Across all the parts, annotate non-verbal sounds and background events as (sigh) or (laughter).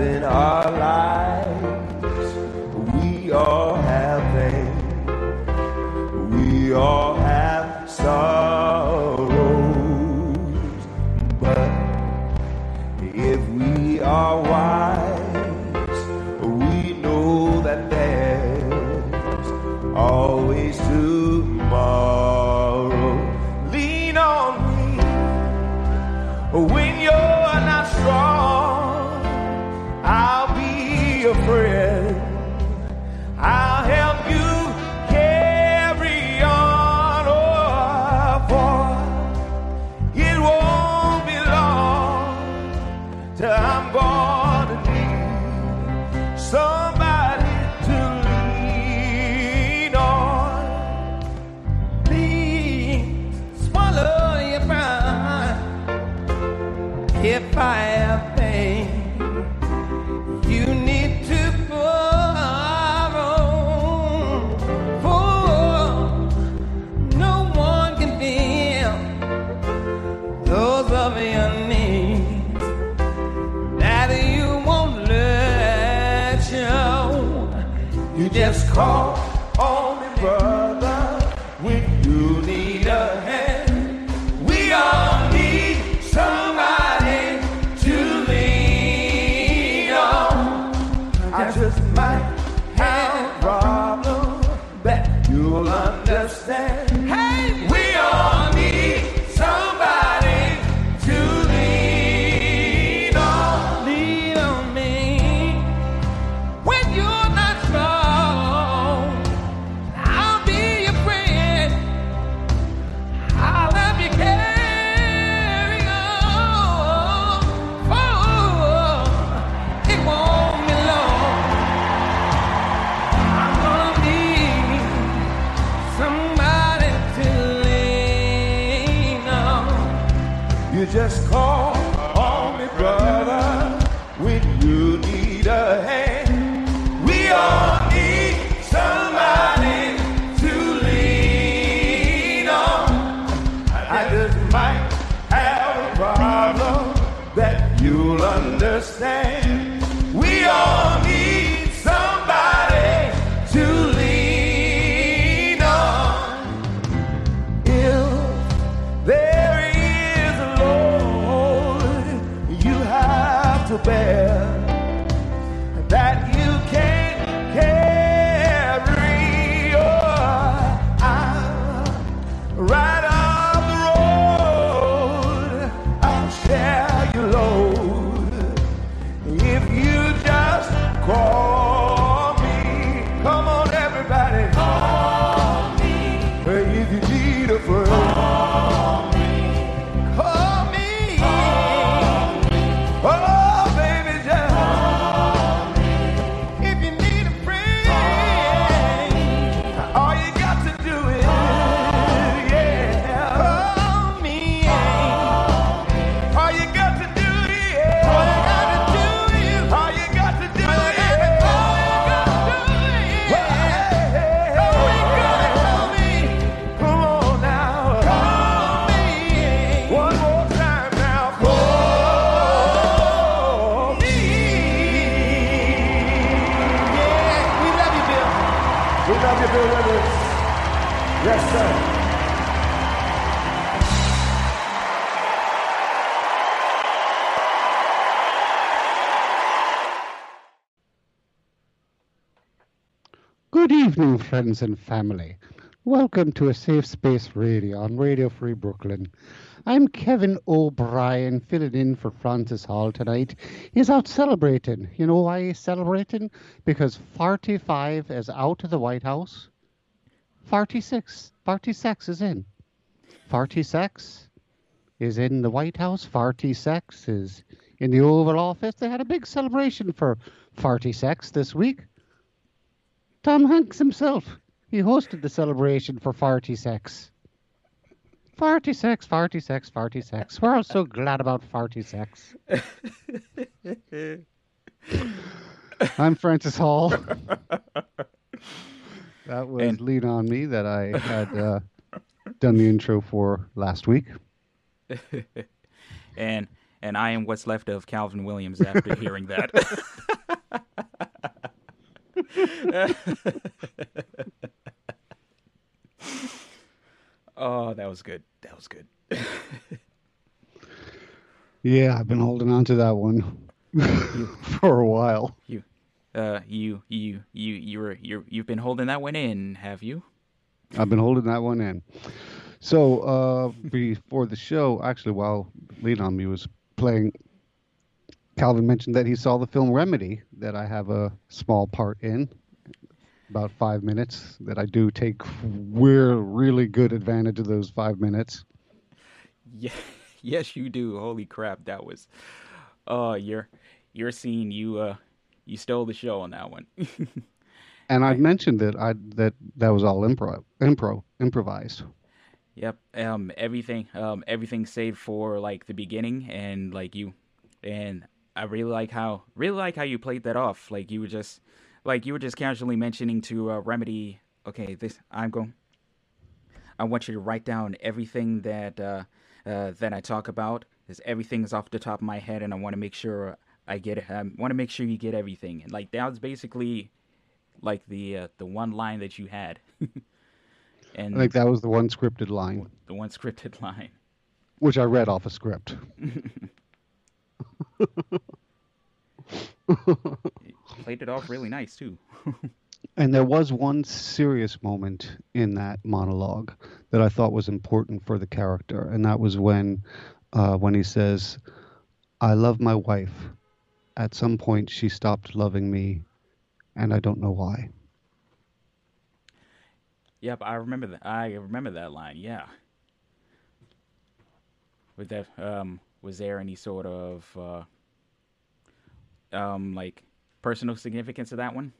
something brother do need. friends and family. Welcome to a safe space radio on Radio Free Brooklyn. I'm Kevin O'Brien, filling in for Francis Hall tonight. He's out celebrating. You know why he's celebrating? Because 45 is out of the White House. 46, 46 is in. 46 is in the White House. 46 is in the Oval Office. They had a big celebration for 46 this week. Tom Hanks himself. He hosted the celebration for 46. 46, 46, 46. We're all so glad about 46. (laughs) I'm Francis Hall. that was and... Lean On Me that I had uh, done the intro for last week. (laughs) and and I am what's left of Calvin Williams after hearing that. (laughs) (laughs) oh, that was good. That was good. (laughs) Yeah, I've been holding on to that one (laughs) for a while. You, uh, you, you, you, you were, you, you've been holding that one in, have you? I've been holding that one in. So uh, before the show, actually, while Lean on Me was playing, Calvin mentioned that he saw the film Remedy that I have a small part in, about five minutes. That I do take we're really good advantage of those five minutes. (laughs) Yeah, yes, you do. Holy crap, that was, uh, your, your scene. You, uh, you stole the show on that one. (laughs) And I mentioned that I that that was all improv, impro, improvised. Yep. Um. Everything. Um. Everything saved for like the beginning and like you, and I really like how really like how you played that off. Like you were just, like you were just casually mentioning to uh, Remedy. Okay, this I'm going. I want you to write down everything that uh, uh that I talk about. Because everything's off the top of my head, and I want to make sure I get it. I want to make sure you get everything. And like that was basically like the uh, the one line that you had. (laughs) and I think that was the one scripted line, the one scripted (laughs) line. which I read off a script. (laughs) Played it off really nice too. And there was one serious moment in that monologue that I thought was important for the character, and that was when, uh, when he says, "I love my wife. At some point, she stopped loving me, and I don't know why." Yep, I remember that. I remember that line. Yeah. Was that um was there any sort of uh um like personal significance of that one?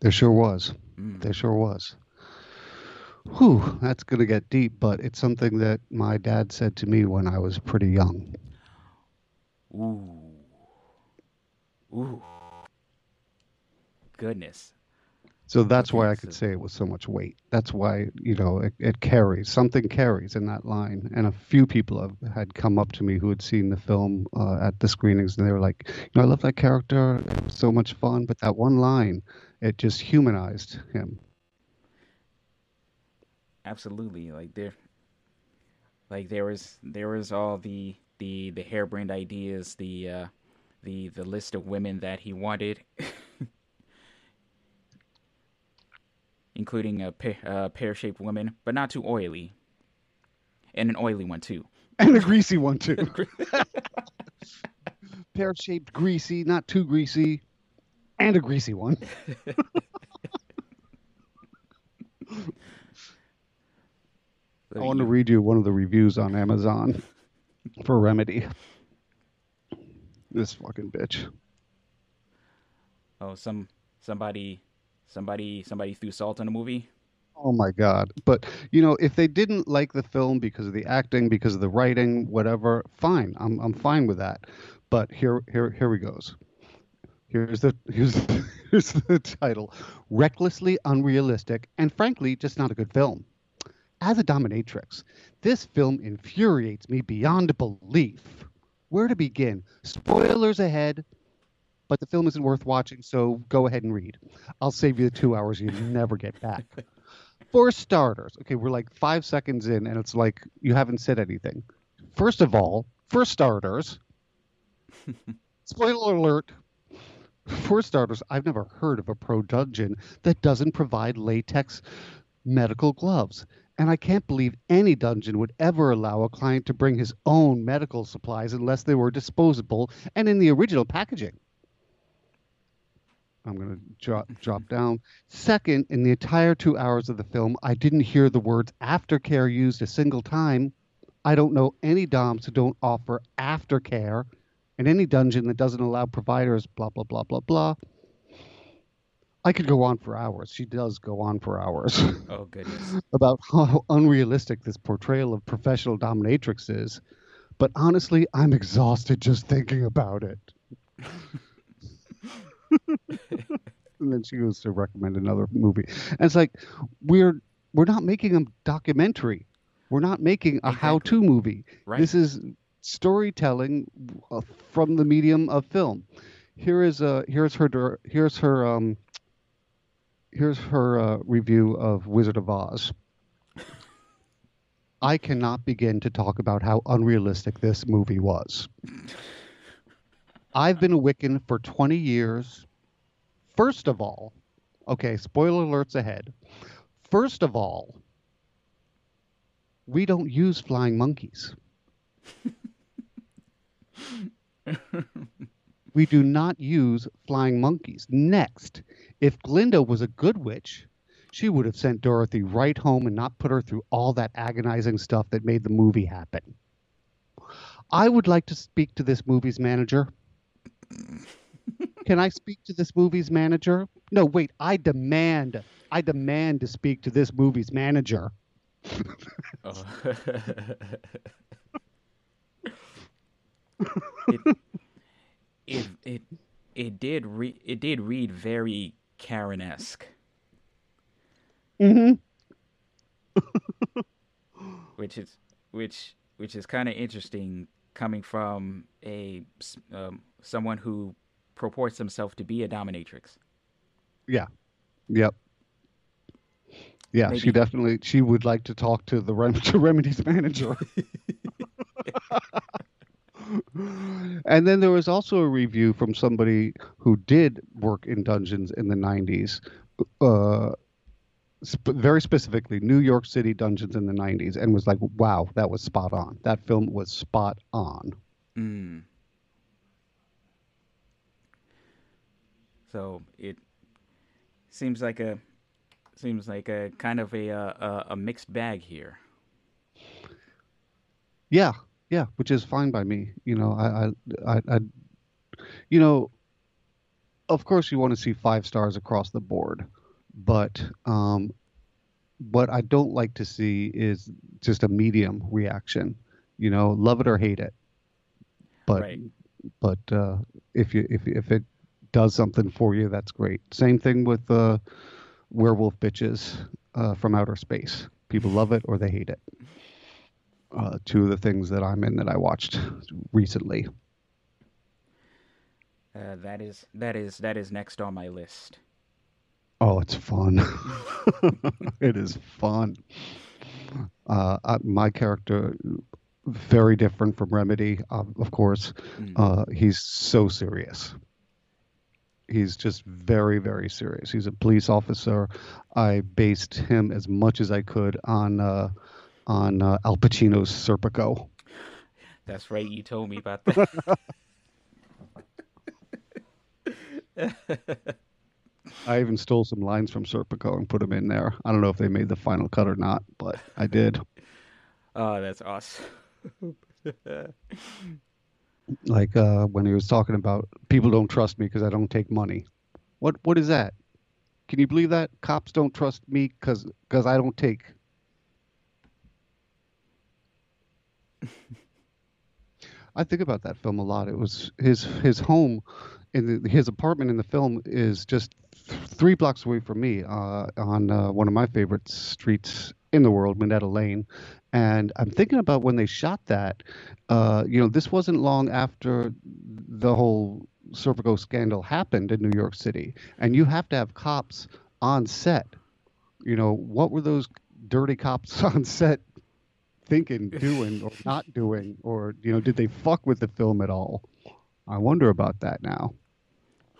There sure was. Mm. There sure was. Whew, that's gonna get deep, but it's something that my dad said to me when I was pretty young. Ooh. Ooh. Goodness. So that's why I could say it was so much weight. That's why, you know, it, it carries. Something carries in that line. And a few people have, had come up to me who had seen the film uh, at the screenings and they were like, you know, I love that character. It was so much fun. But that one line, it just humanized him. Absolutely. Like there like there was there was all the the the harebrained ideas, the uh the the list of women that he wanted (laughs) including a pa- uh, pear-shaped woman, but not too oily. And an oily one too. And a greasy one, too. (laughs) (laughs) Pear shaped, greasy, not too greasy, and a greasy one. (laughs) I want to read you one of the reviews on Amazon for Remedy. This fucking bitch. Oh, some somebody somebody somebody threw salt in a movie. Oh my god. But you know, if they didn't like the film because of the acting, because of the writing, whatever, fine. I'm I'm fine with that. But here here here we goes. Here's the here's the, (laughs) here's the title. Recklessly unrealistic and frankly just not a good film. As a dominatrix, this film infuriates me beyond belief. Where to begin? Spoilers ahead, but the film isn't worth watching, so go ahead and read. I'll save you the two hours you never get back. (laughs) For starters, okay, we're like five seconds in, and it's like you haven't said anything. First of all, for starters, (laughs) spoiler alert. For starters, I've never heard of a pro dungeon that doesn't provide latex medical gloves. And I can't believe any dungeon would ever allow a client to bring his own medical supplies unless they were disposable and in the original packaging. I'm going to drop, drop down. Second, in the entire two hours of the film, I didn't hear the words aftercare used a single time. I don't know any DOMs who don't offer aftercare, and any dungeon that doesn't allow providers, blah, blah, blah, blah, blah. I could go on for hours. She does go on for hours Oh (laughs) goodness. about how unrealistic this portrayal of professional dominatrix is. But honestly, I'm exhausted just thinking about it. (laughs) (laughs) and then she goes to recommend another movie. And it's like we're we're not making a documentary. We're not making a Exactly. how-to movie. Right. This is storytelling uh, from the medium of film. Here is uh, here's her here's her um, here's her uh, review of Wizard of Oz. I cannot begin to talk about how unrealistic this movie was. I've been a Wiccan for 20 years. First of all, okay, spoiler alerts ahead. First of all, we don't use flying monkeys. (laughs) we do not use flying monkeys. Next, if Glinda was a good witch, she would have sent Dorothy right home and not put her through all that agonizing stuff that made the movie happen. I would like to speak to this movie's manager. (laughs) Can I speak to this movie's manager? No, wait, I demand I demand to speak to this movie's manager. Oh. (laughs) it, it it it did re- it did read very Karen esque, Mm-hmm. (laughs) which is which which is kind of interesting coming from a um, someone who purports himself to be a dominatrix. Yeah. Yep. Yeah, she definitely she would like to talk to the Rem- (laughs) to Remedy's manager. (laughs) and then there was also a review from somebody who did work in dungeons in the 90s. Uh sp- very specifically New York City dungeons in the 90s and was like, "Wow, that was spot on. That film was spot on." Mm. So it seems like a seems like a kind of a uh, a, a mixed bag here. Yeah, yeah, which is fine by me. You know, I, I, I, I you know, of course you want to see five stars across the board, but um, what I don't like to see is just a medium reaction. You know, love it or hate it. But Right. but uh, if you if if it does something for you, that's great. Same thing with uh, werewolf bitches uh, from outer space. People love it or they hate it. Uh, two of the things that I'm in that I watched recently. Uh, that is that is that is next on my list. Oh, it's fun. (laughs) it is fun. Uh, uh, my character, very different from Remedy, uh, of course. Mm. Uh, he's so serious. He's just very, very serious. He's a police officer. I based him as much as I could on uh, on uh, Al Pacino's Serpico. That's right. You told me about that. (laughs) I even stole some lines from Serpico and put them in there. I don't know if they made the final cut or not, but I did. (laughs) oh, that's awesome. (laughs) like uh, when he was talking about people don't trust me because I don't take money. What what is that? Can you believe that cops don't trust me because because I don't take? (laughs) I think about that film a lot. It was his his home, in the, his apartment in the film is just th- three blocks away from me uh, on uh, one of my favorite streets in the world, Minetta Lane. And I'm thinking about when they shot that. Uh, you know, this wasn't long after the whole Serpico scandal happened in New York City, and you have to have cops on set. You know, what were those dirty cops (laughs) on set thinking, doing, or (laughs) not doing, or you know, did they fuck with the film at all? I wonder about that now.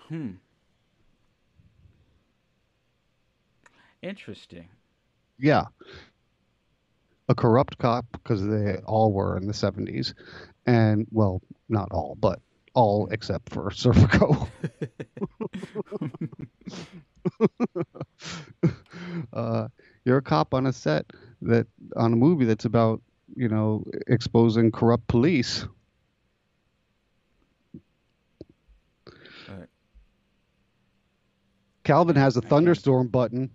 Hmm. Interesting. Yeah. A corrupt cop, because they all were in the 70s. And, well, not all, but all except for (laughs) Serpico. uh, you're a cop on a set that, on a movie that's about, you know, exposing corrupt police. Alright. Calvin has a thunderstorm button.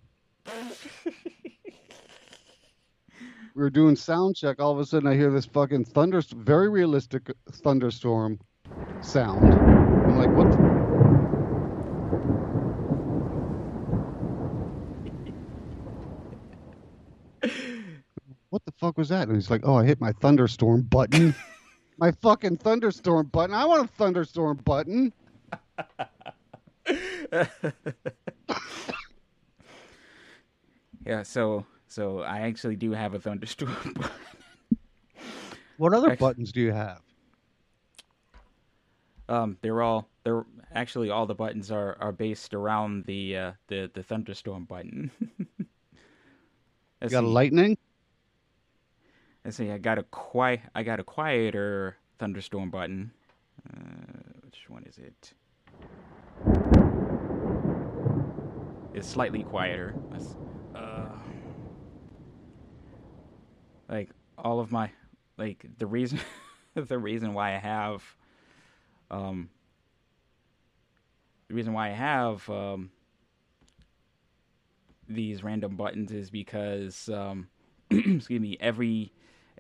We were doing sound check. All of a sudden, I hear this fucking thunder, very realistic thunderstorm sound. I'm like, what? The? (laughs) What the fuck was that? And he's like, "Oh, I hit my thunderstorm button." (laughs) my fucking thunderstorm button. I want a thunderstorm button. (laughs) yeah, so so I actually do have a thunderstorm. (laughs) button. What other Ex- buttons do you have? um, they're all they're actually all the buttons are, are based around the uh, the the thunderstorm button. (laughs) You got a lightning? Let's see. I got a quiet. I got a quieter thunderstorm button. Uh, which one is it? It's slightly quieter. Let's- Uh, like all of my, like the reason, (laughs) the reason why I have, um, the reason why I have um, these random buttons is because um, (clears throat) excuse me every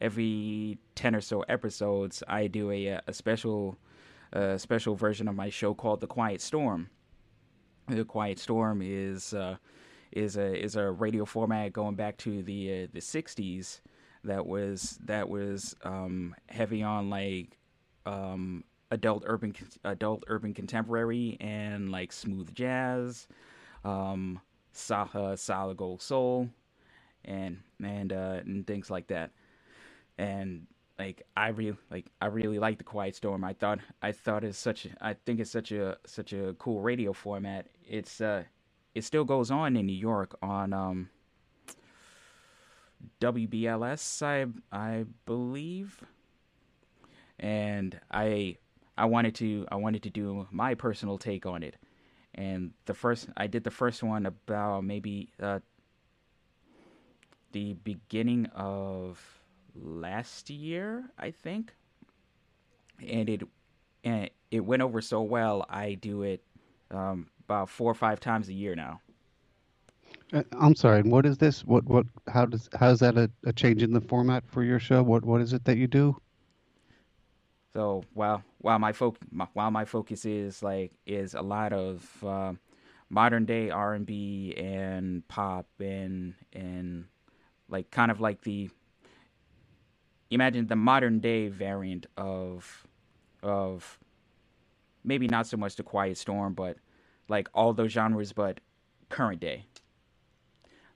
every 10 or so episodes i do a, a special a special version of my show called the quiet storm. The quiet storm is uh, is a is a radio format going back to the uh, the 60s that was that was um, heavy on like um, adult urban adult urban contemporary and like smooth jazz um, uh, solid gold soul and and uh, and things like that. And like I really like I really like the Quiet Storm. I thought I thought it's such I think it's such a such a cool radio format. It's uh it still goes on in New York on um WBLS I I believe. And I I wanted to I wanted to do my personal take on it. And the first I did the first one about maybe uh the beginning of last year, I think. And it and it went over so well. I do it um, about four or five times a year now. Uh, I'm sorry. And what is this? What what? How does how is that a, a change in the format for your show? What what is it that you do? So while while my folk my, while my focus is like is a lot of uh, modern day R and B and pop and and like kind of like the imagine the modern day variant of of maybe not so much the Quiet Storm, but like all those genres, but current day.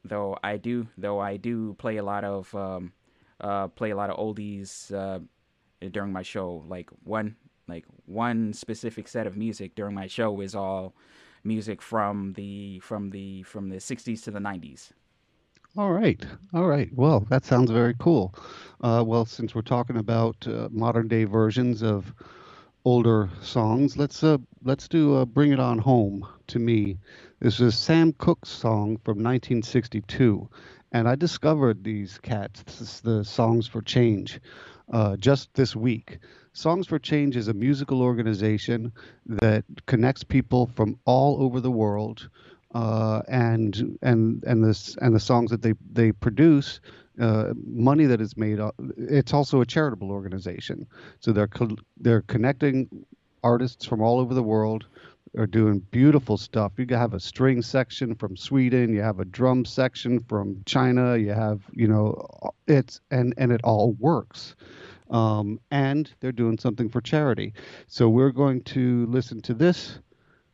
Though I do, though I do play a lot of um, uh, play a lot of oldies uh, during my show. Like one, like one specific set of music during my show is all music from the from the from the 60s to the 90s. All right, all right. Well, that sounds very cool. Uh, well, since we're talking about uh, modern day versions of older songs, let's uh, let's do uh, "Bring It On Home" to me. This is Sam Cooke's song from 1962, and I discovered these cats, the Songs for Change, uh, just this week. Songs for Change is a musical organization that connects people from all over the world uh, and and and this and the songs that they they produce, uh, money that is made. It's also a charitable organization, so they're co- they're connecting artists from all over the world. Are doing beautiful stuff. You have a string section from Sweden. You have a drum section from China. You have you know it's and and it all works. Um, and they're doing something for charity. So we're going to listen to this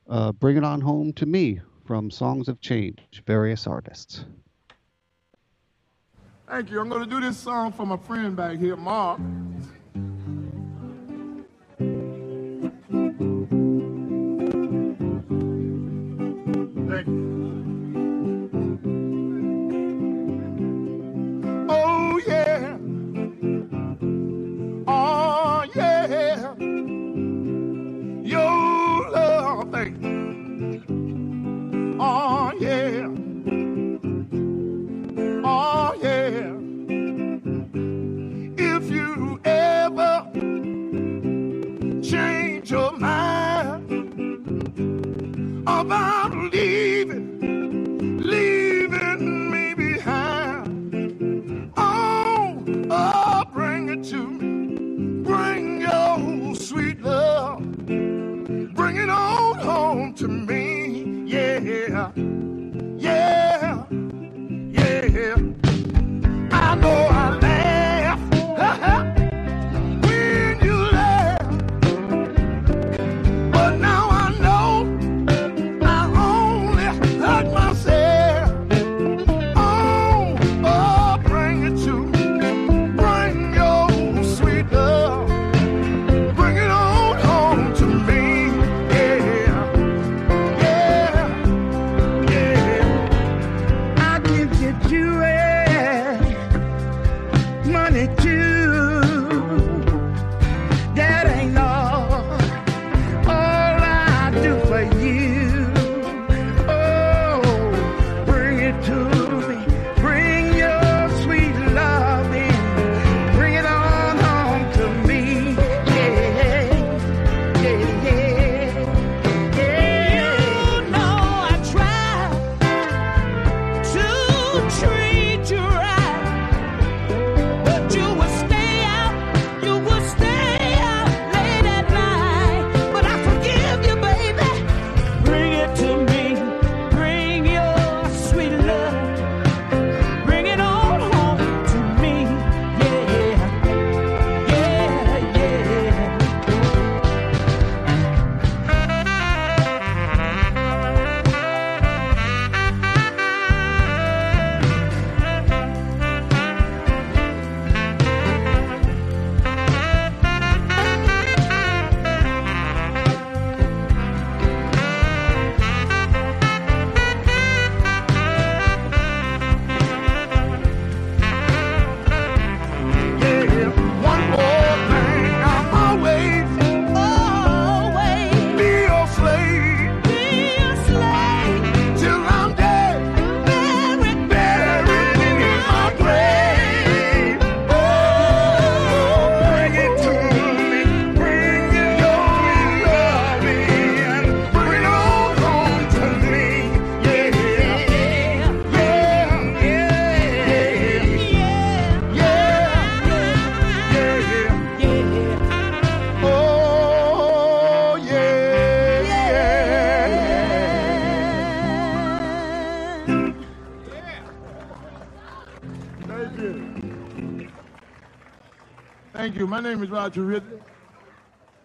uh, Bring It On Home to Me from Songs of Change, various artists. Thank you. I'm going to do this song for my friend back here, Mark. Thank. Oh, yeah. Oh, yeah. Your love, you. Oh, yeah. Oh, yeah. If you ever change your mind about leaving, me. Roger.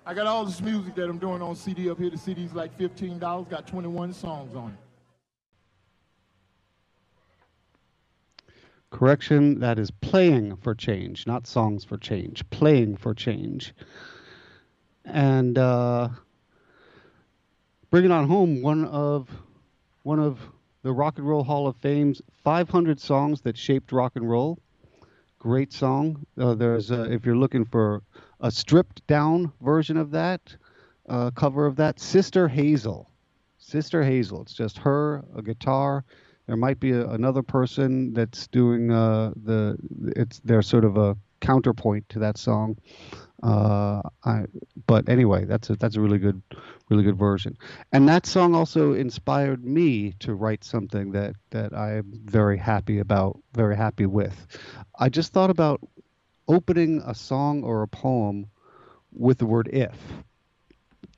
I got all this music that I'm doing on CD up here. The CD's like $15, got 21 songs on it. Correction, that is playing for change, not songs for change. Playing for change. And uh, bringing on home one of one of the Rock and Roll Hall of Fame's 500 songs that shaped rock and roll. Great song. Uh, there's uh, if you're looking for a stripped down version of that, uh, cover of that, Sister Hazel. Sister Hazel. It's just her, a guitar. There might be a, another person that's doing uh, the. It's they're sort of a counterpoint to that song. Uh, I, but anyway, that's a that's a really good, really good version. And that song also inspired me to write something that that I'm very happy about, very happy with. I just thought about opening a song or a poem with the word if,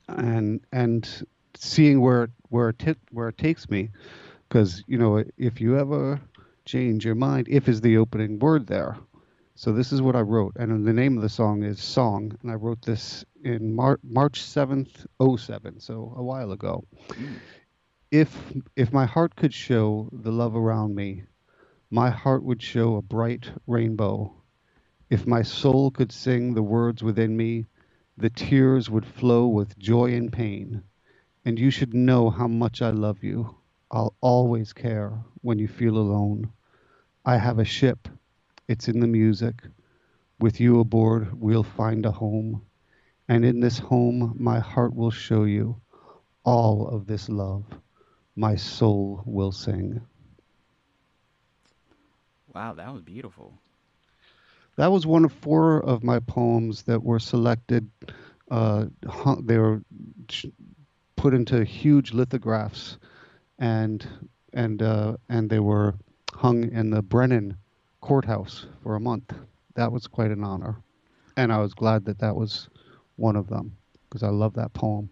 and and seeing where where it t- where it takes me, because you know if you ever change your mind, if is the opening word there. So this is what I wrote, and the name of the song is "Song," and I wrote this in Mar- March seventh, 07, so a while ago. Hmm. If if my heart could show the love around me, my heart would show a bright rainbow. If my soul could sing the words within me, the tears would flow with joy and pain. And you should know how much I love you. I'll always care when you feel alone. I have a ship. It's in the music. With you aboard, we'll find a home. And in this home, my heart will show you all of this love. My soul will sing. Wow, that was beautiful. That was one of four of my poems that were selected. Uh, they were put into huge lithographs, and and uh, and they were hung in the Brennan courthouse for a month. That was quite an honor, and I was glad that that was one of them because I love that poem.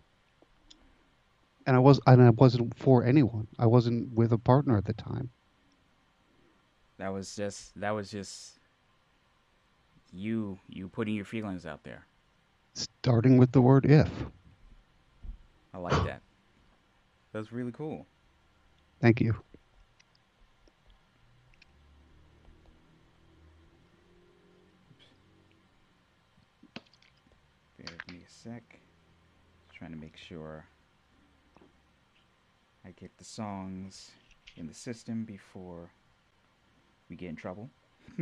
And I was and I wasn't for anyone. I wasn't with a partner at the time. That was just that was just you you putting your feelings out there. Starting with the word if. I like that. That's really cool. Thank you. Bear with me a sec. Just trying to make sure I get the songs in the system before we get in trouble. (laughs)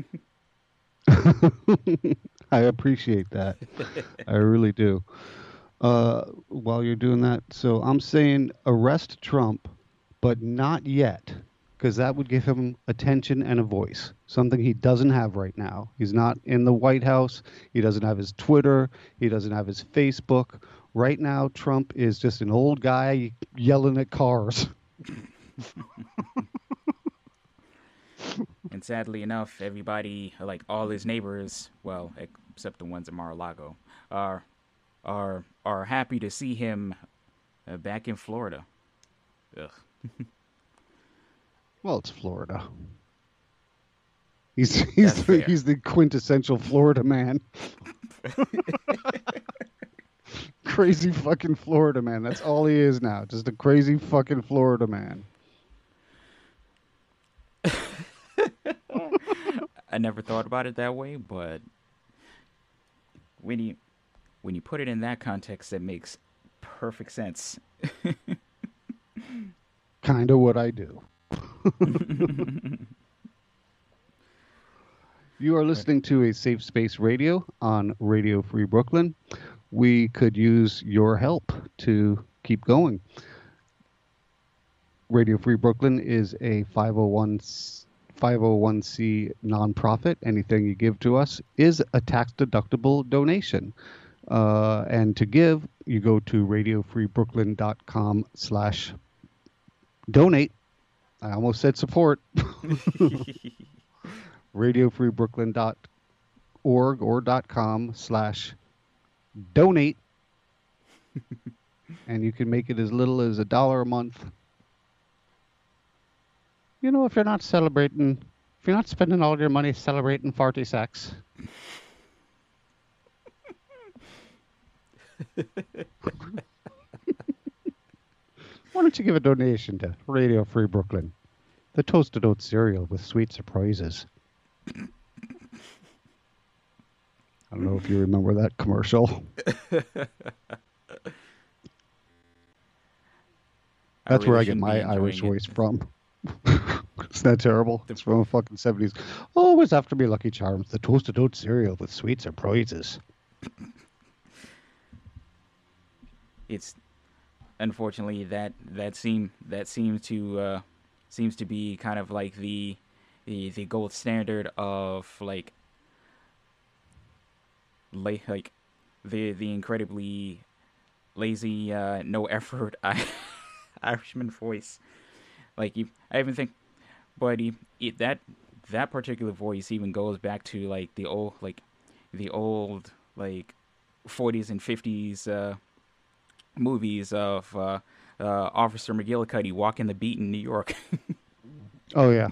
(laughs) I appreciate that. I really do. Uh, while you're doing that, so I'm saying arrest Trump, but not yet, because that would give him attention and a voice, something he doesn't have right now. He's not in the White House. He doesn't have his Twitter. He doesn't have his Facebook. Right now, Trump is just an old guy yelling at cars. (laughs) (laughs) And sadly enough, everybody, like all his neighbors, well, except the ones in Mar-a-Lago, are are are happy to see him uh, back in Florida. Ugh. (laughs) Well, it's Florida. He's he's That's the, fair. he's the quintessential Florida man. (laughs) (laughs) crazy fucking Florida man. That's all he is now. Just a crazy fucking Florida man. I never thought about it that way, but when you when you put it in that context, it makes perfect sense. (laughs) Kind of what I do. (laughs) you are listening to a Safe Space Radio on Radio Free Brooklyn. We could use your help to keep going. Radio Free Brooklyn is a 501 501c nonprofit. Anything you give to us is a tax deductible donation. Uh, and to give, you go to radiofreebrooklyn.com slash donate. I almost said support. (laughs) radiofreebrooklyn.org or .com slash donate. (laughs) and you can make it as little as a dollar a month. You know, if you're not celebrating, if you're not spending all your money celebrating farty sex, (laughs) Why don't you give a donation to Radio Free Brooklyn? The toasted oat cereal with sweet surprises. I don't know if you remember that commercial. (laughs) That's where I really get shouldn't my Irish enjoying voice from. (laughs) Isn't that terrible? It's from a fucking 70s. Always after me, Lucky Charms, the toasted oat cereal with sweet surprises. it's unfortunately that that seem that seems to uh, seems to be kind of like the the the gold standard of like la- like the the incredibly lazy uh, no effort I- (laughs) Irishman voice. Like you, I even think, he, it, that that particular voice even goes back to like the old like the old like 40s and 50s uh, movies of uh, uh, Officer McGillicuddy walking the beat in New York. (laughs) Oh, yeah.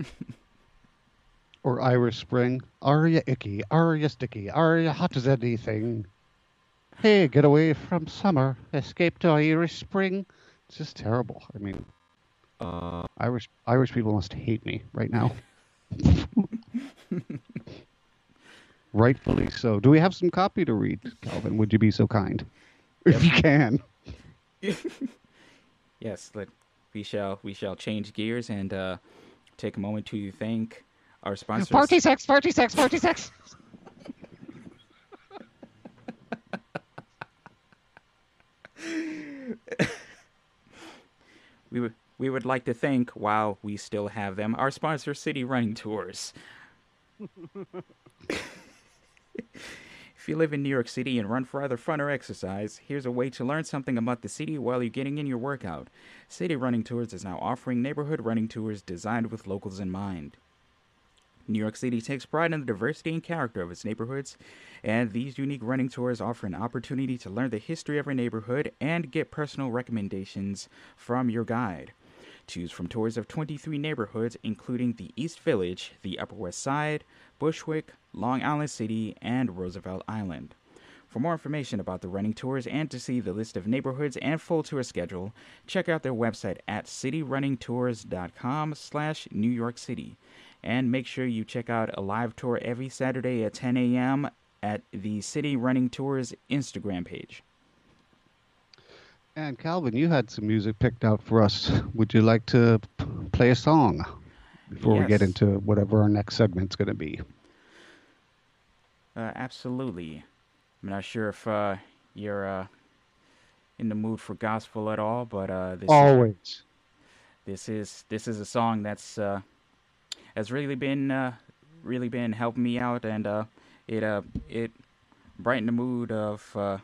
(laughs) or Irish Spring. Are you icky? Are you sticky? Are you hot as anything? Hey, get away from summer. Escape to Irish Spring. It's just terrible. I mean, uh, Irish Irish people must hate me right now. (laughs) (laughs) Rightfully so. Do we have some copy to read, Calvin? Would you be so kind? (laughs) If you can. yes, let, we shall we shall change gears and uh, take a moment to thank our sponsors. Party sex, party sex, party sex. We would we would like to thank while we still have them our sponsor city running tours. If you live in new york city and run for either fun or exercise here's a way to learn something about the city while you're getting in your workout. City running tours is now offering neighborhood running tours designed with locals in mind New York City takes pride in the diversity and character of its neighborhoods, and these unique running tours offer an opportunity to learn the history of your neighborhood and get personal recommendations from your guide. Choose from tours of 23 neighborhoods, including the East Village, the Upper West Side, Bushwick, Long Island City, and Roosevelt Island. For more information about the running tours and to see the list of neighborhoods and full tour schedule, check out their website at cityrunningtours.com slash New York City. And make sure you check out a live tour every Saturday at 10 a.m. at the City Running Tours Instagram page. And Calvin, you had some music picked out for us. Would you like to play a song before we get into whatever our next segment's going to be? Uh, absolutely. I'm not sure if uh, you're uh, in the mood for gospel at all, but uh, this is, Always. this is this is a song that's uh, has really been uh, really been helping me out, and uh, it uh, it brightened the mood of uh,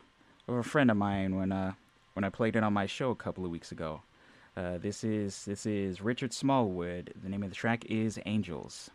of a friend of mine when uh, when I played it on my show a couple of weeks ago. Uh, this is this is Richard Smallwood. The name of the track is Angels.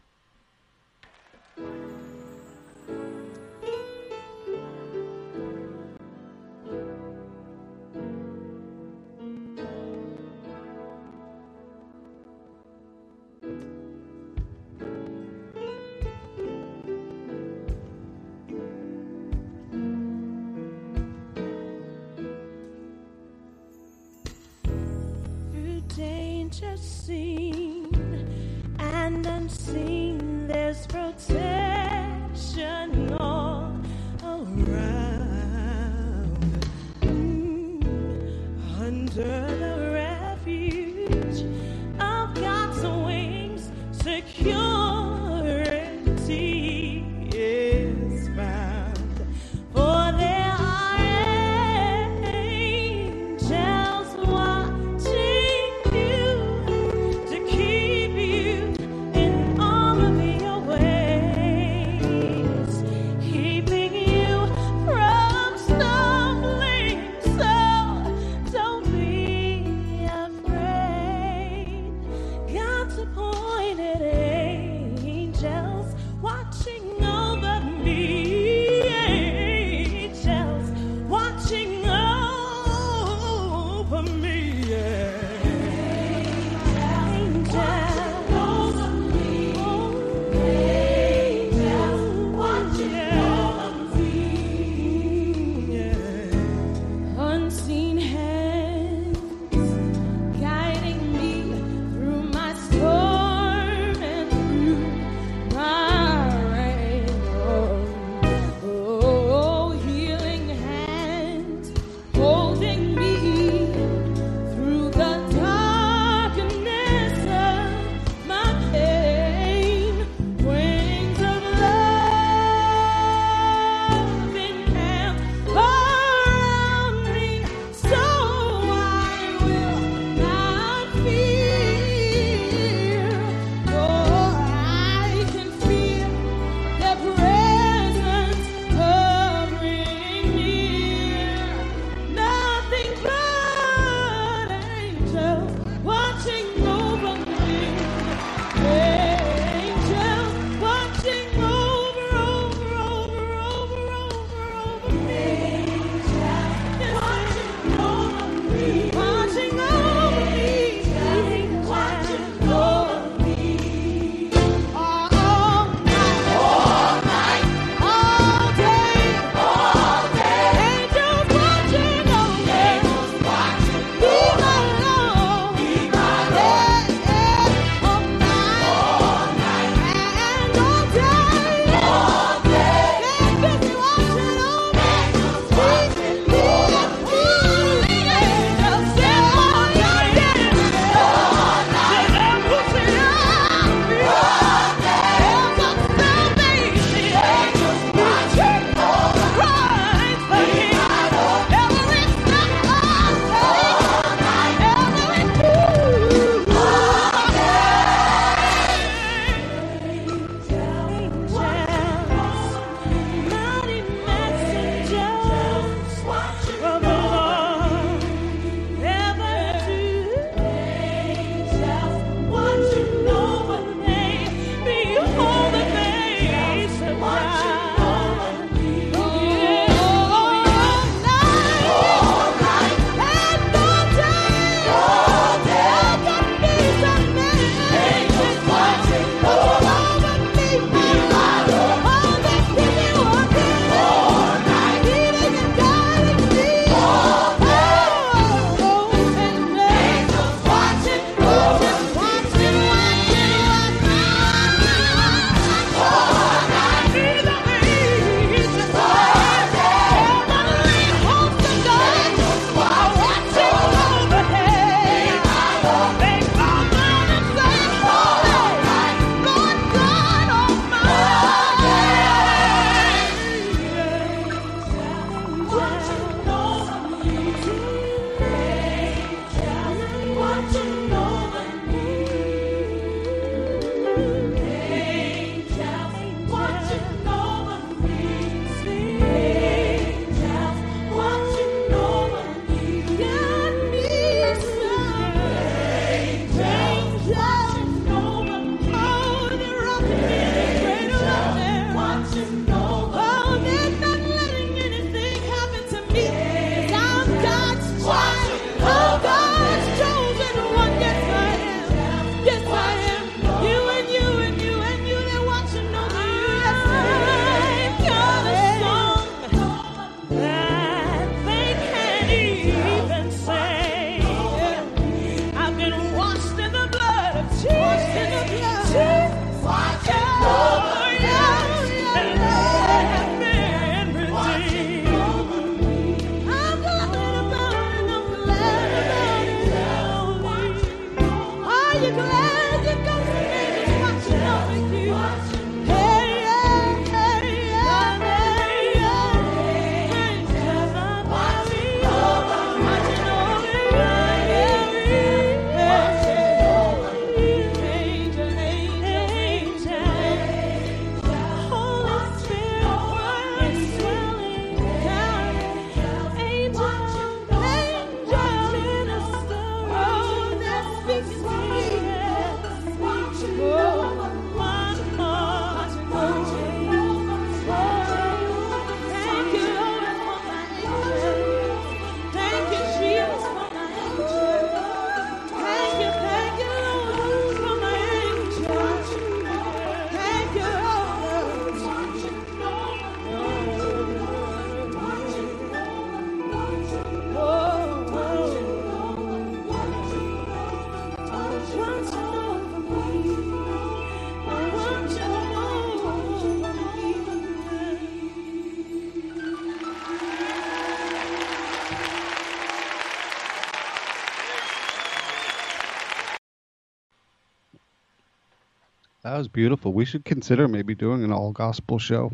Was beautiful. We should consider maybe doing an all gospel show.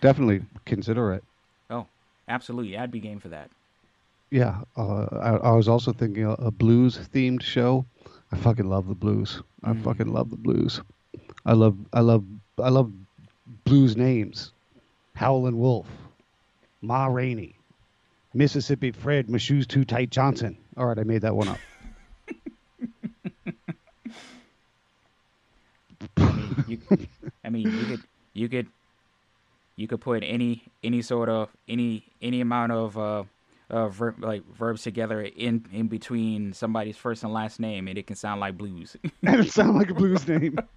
Definitely consider it. Oh, absolutely. I'd be game for that. Yeah, uh, I, I was also thinking a, a blues themed show. I fucking love the blues. I Mm. fucking love the blues. I love, I love, I love blues names. Howlin' Wolf, Ma Rainey, Mississippi Fred, My Shoes Too Tight Johnson. All right, I made that one up. You, I mean, you could, you could, you could put any any sort of any any amount of uh, uh like verbs together in in between somebody's first and last name, and it can sound like blues. (laughs) it sounded like a blues name. (laughs)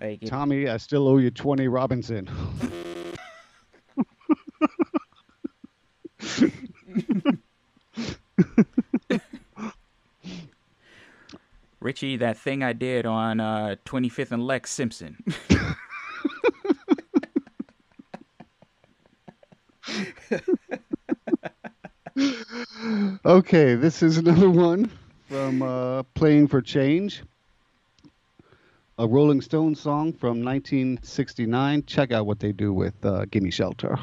like it, Tommy, I still owe you 20 Robinson. (laughs) Richie, that thing I did on uh, 25th and Lex Simpson. (laughs) Okay, this is another one from uh, Playing for Change. A Rolling Stones song from 1969. Check out what they do with uh, Gimme Shelter.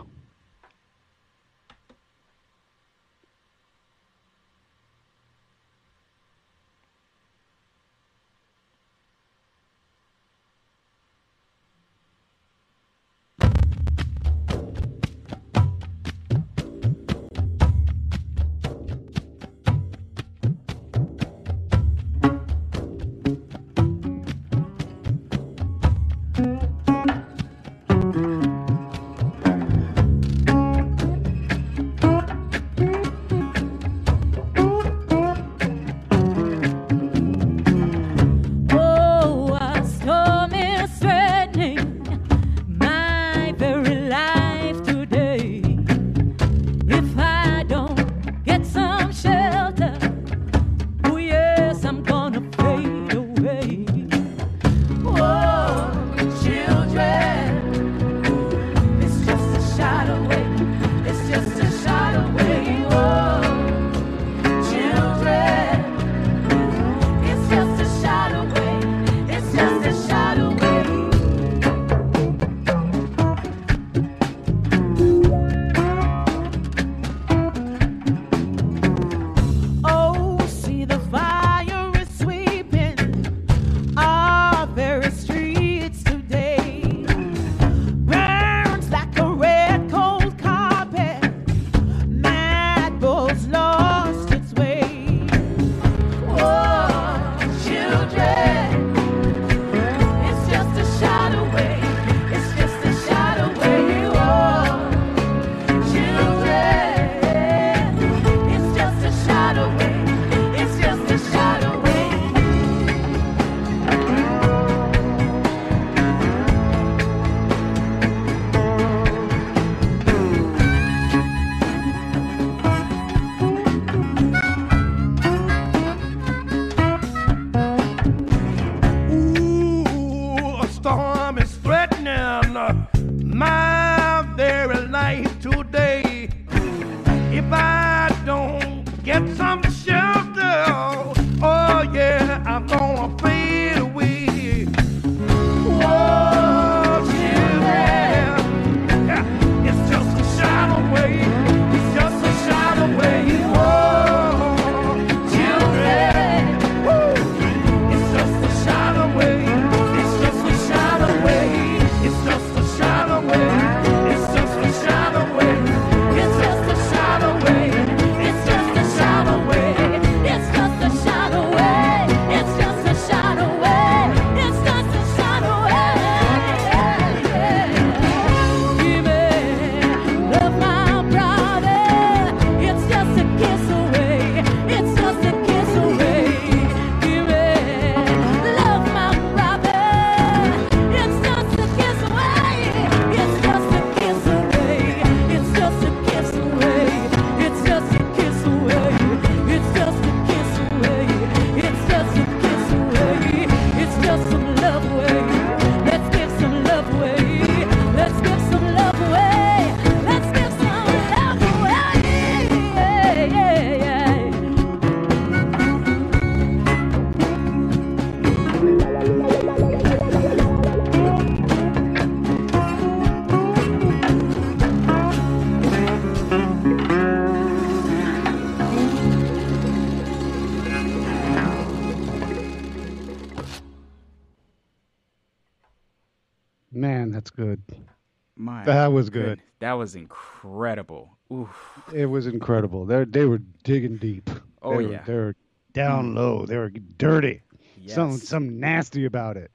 Was incredible. Oof. It was incredible. They they were digging deep. Oh, they were, yeah. they were down low. They were dirty. Yes. Some some nasty about it.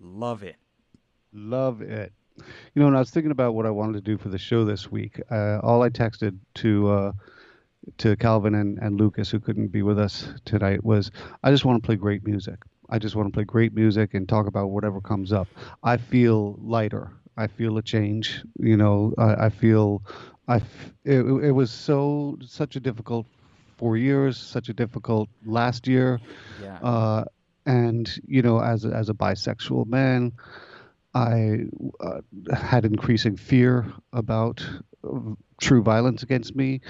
Love it. Love it. You know, and I was thinking about what I wanted to do for the show this week. Uh, all I texted to uh, to Calvin and, and Lucas, who couldn't be with us tonight, was I just want to play great music. I just want to play great music and talk about whatever comes up. I feel lighter. I feel a change. You know, I, I feel I f- it, it was so such a difficult four years, such a difficult last year. Yeah. Uh, and you know, as a, as a bisexual man, I uh, had increasing fear about uh, true violence against me.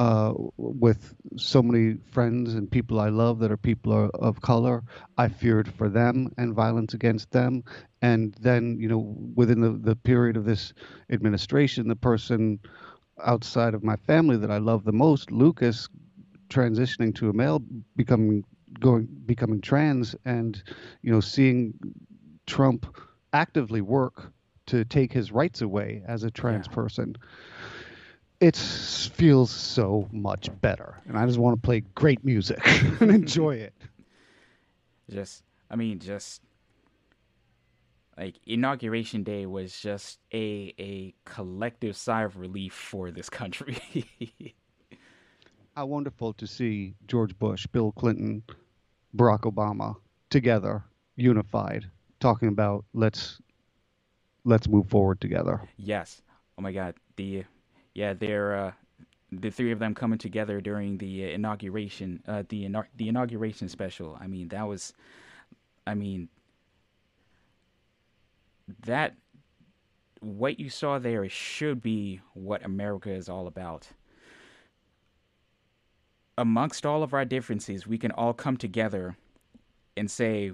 Uh, with so many friends and people I love that are people of color, I feared for them and violence against them. And then, you know, within the, the period of this administration, the person outside of my family that I love the most, Lucas, transitioning to a male, becoming going becoming trans, and you know, seeing Trump actively work to take his rights away as a trans Yeah. person. It feels so much better, and I just want to play great music (laughs) and enjoy it. just i mean just like inauguration day was just a a collective sigh of relief for this country How wonderful to see George Bush, Bill Clinton, Barack Obama together, unified, talking about let's let's move forward together. yes oh my god the yeah they're uh the three of them coming together during the uh, inauguration uh the the inauguration special. I mean that was i mean that what you saw there should be what america is all about. Amongst all of our differences, we can all come together and say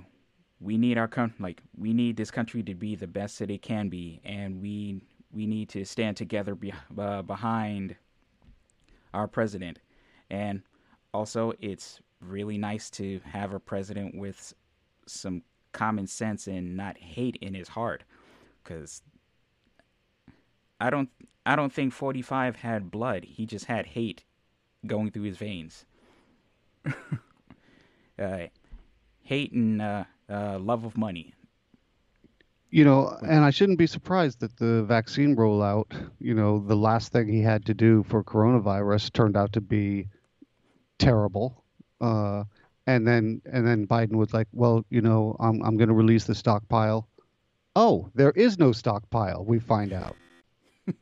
we need our country, like we need this country to be the best that it can be, and we we need to stand together be, uh, behind our president. And also, it's really nice to have a president with some common sense and not hate in his heart, because I don't I don't think 45 had blood. He just had hate going through his veins. (laughs) uh, hate and uh, uh, love of money. You know, and I shouldn't be surprised that the vaccine rollout, you know, the last thing he had to do for coronavirus turned out to be terrible. Uh, and then and then Biden was like, "Well, you know, I'm I'm going to release the stockpile." Oh, there is no stockpile. We find out. (laughs)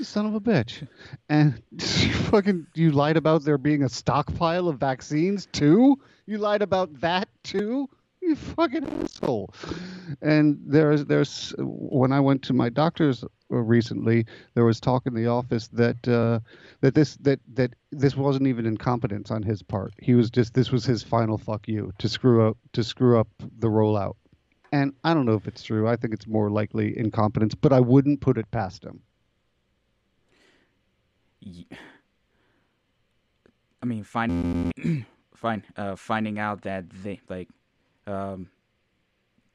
Son of a bitch. And (laughs) you fucking you lied about there being a stockpile of vaccines too? You lied about that too? (laughs) You fucking asshole. And there's there's when I went to my doctor's recently, there was talk in the office that uh, that this that that this wasn't even incompetence on his part. He was just this was his final fuck you to screw up to screw up the rollout. And I don't know if it's true. I think it's more likely incompetence, but I wouldn't put it past him. I mean, find, (clears throat) find, uh, finding out that they like, um,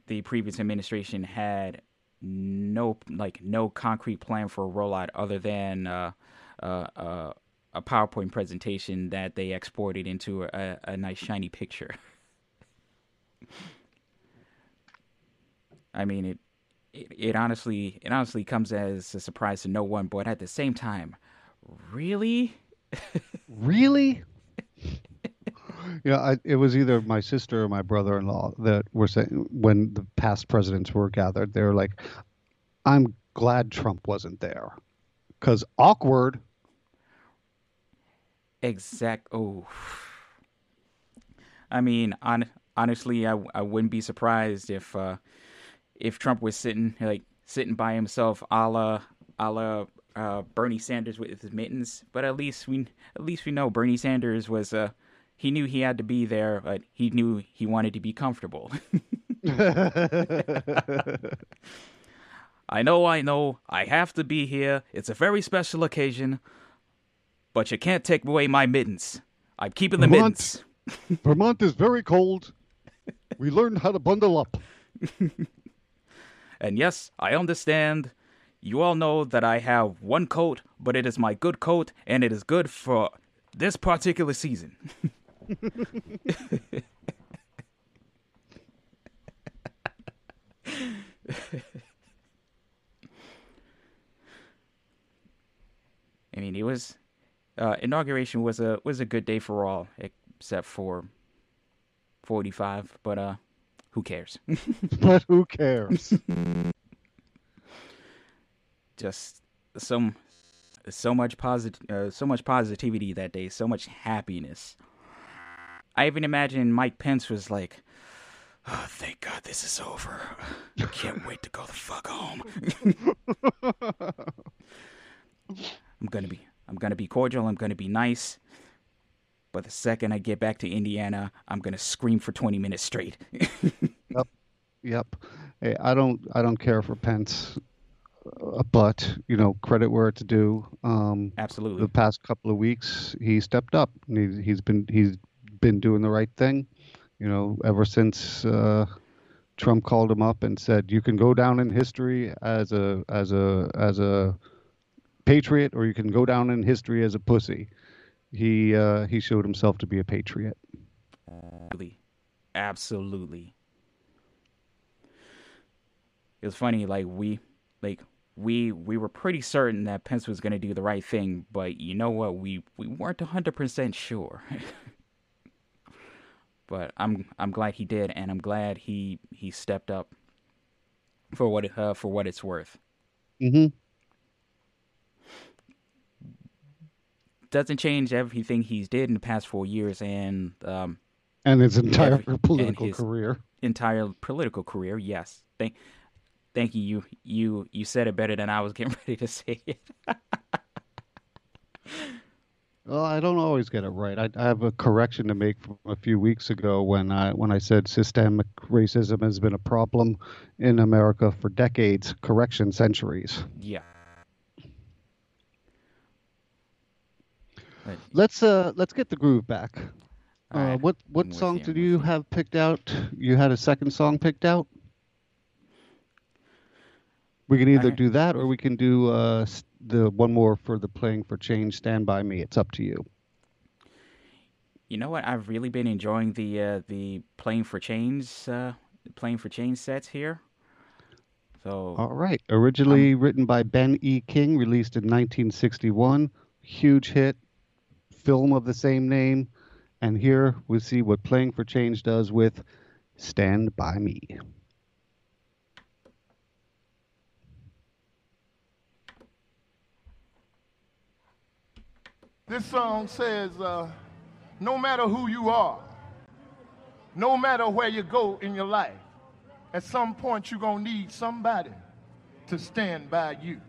the previous administration had no like no concrete plan for a rollout other than uh, uh, uh, a PowerPoint presentation that they exported into a, a nice shiny picture. (laughs) I mean it, it. It honestly, it honestly comes as a surprise to no one, but at the same time, really, (laughs) Really? Yeah, I, it was either my sister or my brother-in-law that were saying when the past presidents were gathered, they were like, "I'm glad Trump wasn't there, because awkward." exact. Oh, I mean, on honestly, I, I wouldn't be surprised if uh, if Trump was sitting like sitting by himself, a la a la uh, Bernie Sanders with his mittens. But at least we at least we know Bernie Sanders was uh, he knew he had to be there, but he knew he wanted to be comfortable. (laughs) I know, I know, I have to be here. It's a very special occasion, but you can't take away my mittens. I'm keeping the Vermont. mittens. (laughs) Vermont is very cold. We learned how to bundle up. And yes, I understand. You all know that I have one coat, but it is my good coat, and it is good for this particular season. (laughs) I mean, it was uh, inauguration was a was a good day for all except for 45, but uh who cares? (laughs) But who cares? (laughs) Just some so much posit- uh, so much positivity that day, so much happiness. I even imagine Mike Pence was like, "Oh, thank God this is over. I can't wait to go the fuck home." (laughs) I'm gonna be I'm gonna be cordial. I'm gonna be nice. But the second I get back to Indiana, I'm gonna scream for 20 minutes straight. (laughs) Yep. Hey, I don't I don't care for Pence, uh, but you know credit where it's due. Um, Absolutely. the past couple of weeks he stepped up. And he's been he's been doing the right thing. You know, ever since uh, Trump called him up and said you can go down in history as a as a as a patriot, or you can go down in history as a pussy. He uh, he showed himself to be a patriot. Absolutely. Absolutely. It was funny, like we like we we were pretty certain that Pence was gonna do the right thing, but you know what? We we weren't hundred percent sure. (laughs) but I'm I'm glad he did, and I'm glad he he stepped up for what it, uh, for what it's worth. hmm Doesn't change everything he's did in the past four years and um, And his entire Every- political his- career. entire political career. Yes, thank thank you. You you you said it better than I was getting (laughs) ready to say it. (laughs) Well, I don't always get it right. I, I have a correction to make from a few weeks ago when I when I said systemic racism has been a problem in America for decades. Correction, centuries. Yeah. Let's uh let's get the groove back. Uh, right, what what I'm song you, did you have picked out? You had a second song picked out. We can either Alright. do that or we can do uh, the one more for the playing for change. Stand by me. It's up to you. You know what? I've really been enjoying the uh, the playing for change uh, playing for change sets here. So All right. Originally written by Ben E. King, released in 1961. Huge hit, film of the same name. And here we see what Playing for Change does with Stand By Me. This song says, uh, no matter who you are, no matter where you go in your life, at some point you're going to need somebody to stand by you.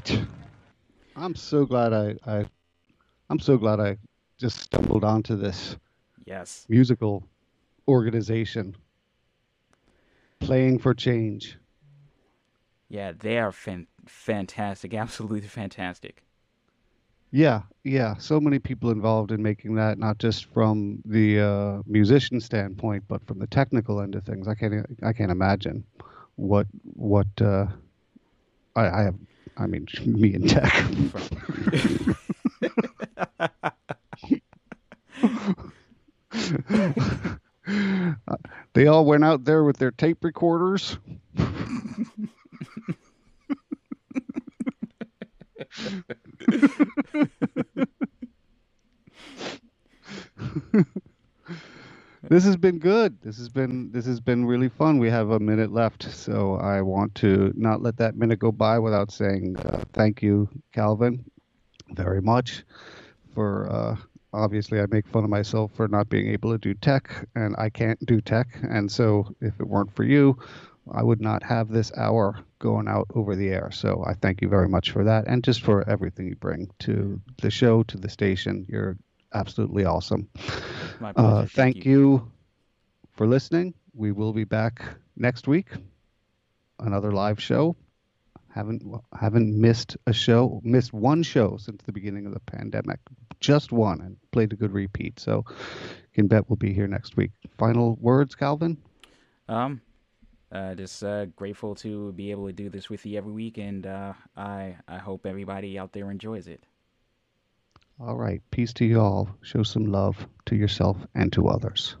Great. I'm so glad I, I I'm so glad I just stumbled onto this Yes. musical organization. Playing for change. Yeah, they are fan- fantastic. Absolutely fantastic. Yeah, yeah. So many people involved in making that, not just from the uh, musician standpoint, but from the technical end of things. I can't, I can't imagine what, what. Uh, I, I have, I mean, (laughs) me and tech. they all went out there with their tape recorders. (laughs) this has been good. This has been this has been really fun. We have a minute left, so I want to not let that minute go by without saying uh, thank you, Calvin, very much for. Uh, obviously, I make fun of myself for not being able to do tech, and I can't do tech, and so if it weren't for you, I would not have this hour going out over the air. So I thank you very much for that, and just for everything you bring to the show, to the station. You're absolutely awesome. My pleasure. Uh, thank you for listening. We will be back next week. Another live show. Haven't haven't missed a show. Missed one show since the beginning of the pandemic. Just one, and played a good repeat. So, you can bet we'll be here next week. Final words, Calvin. Um, uh, just uh, grateful to be able to do this with you every week, and uh, I I hope everybody out there enjoys it. All right. Peace to you all. Show some love to yourself and to others.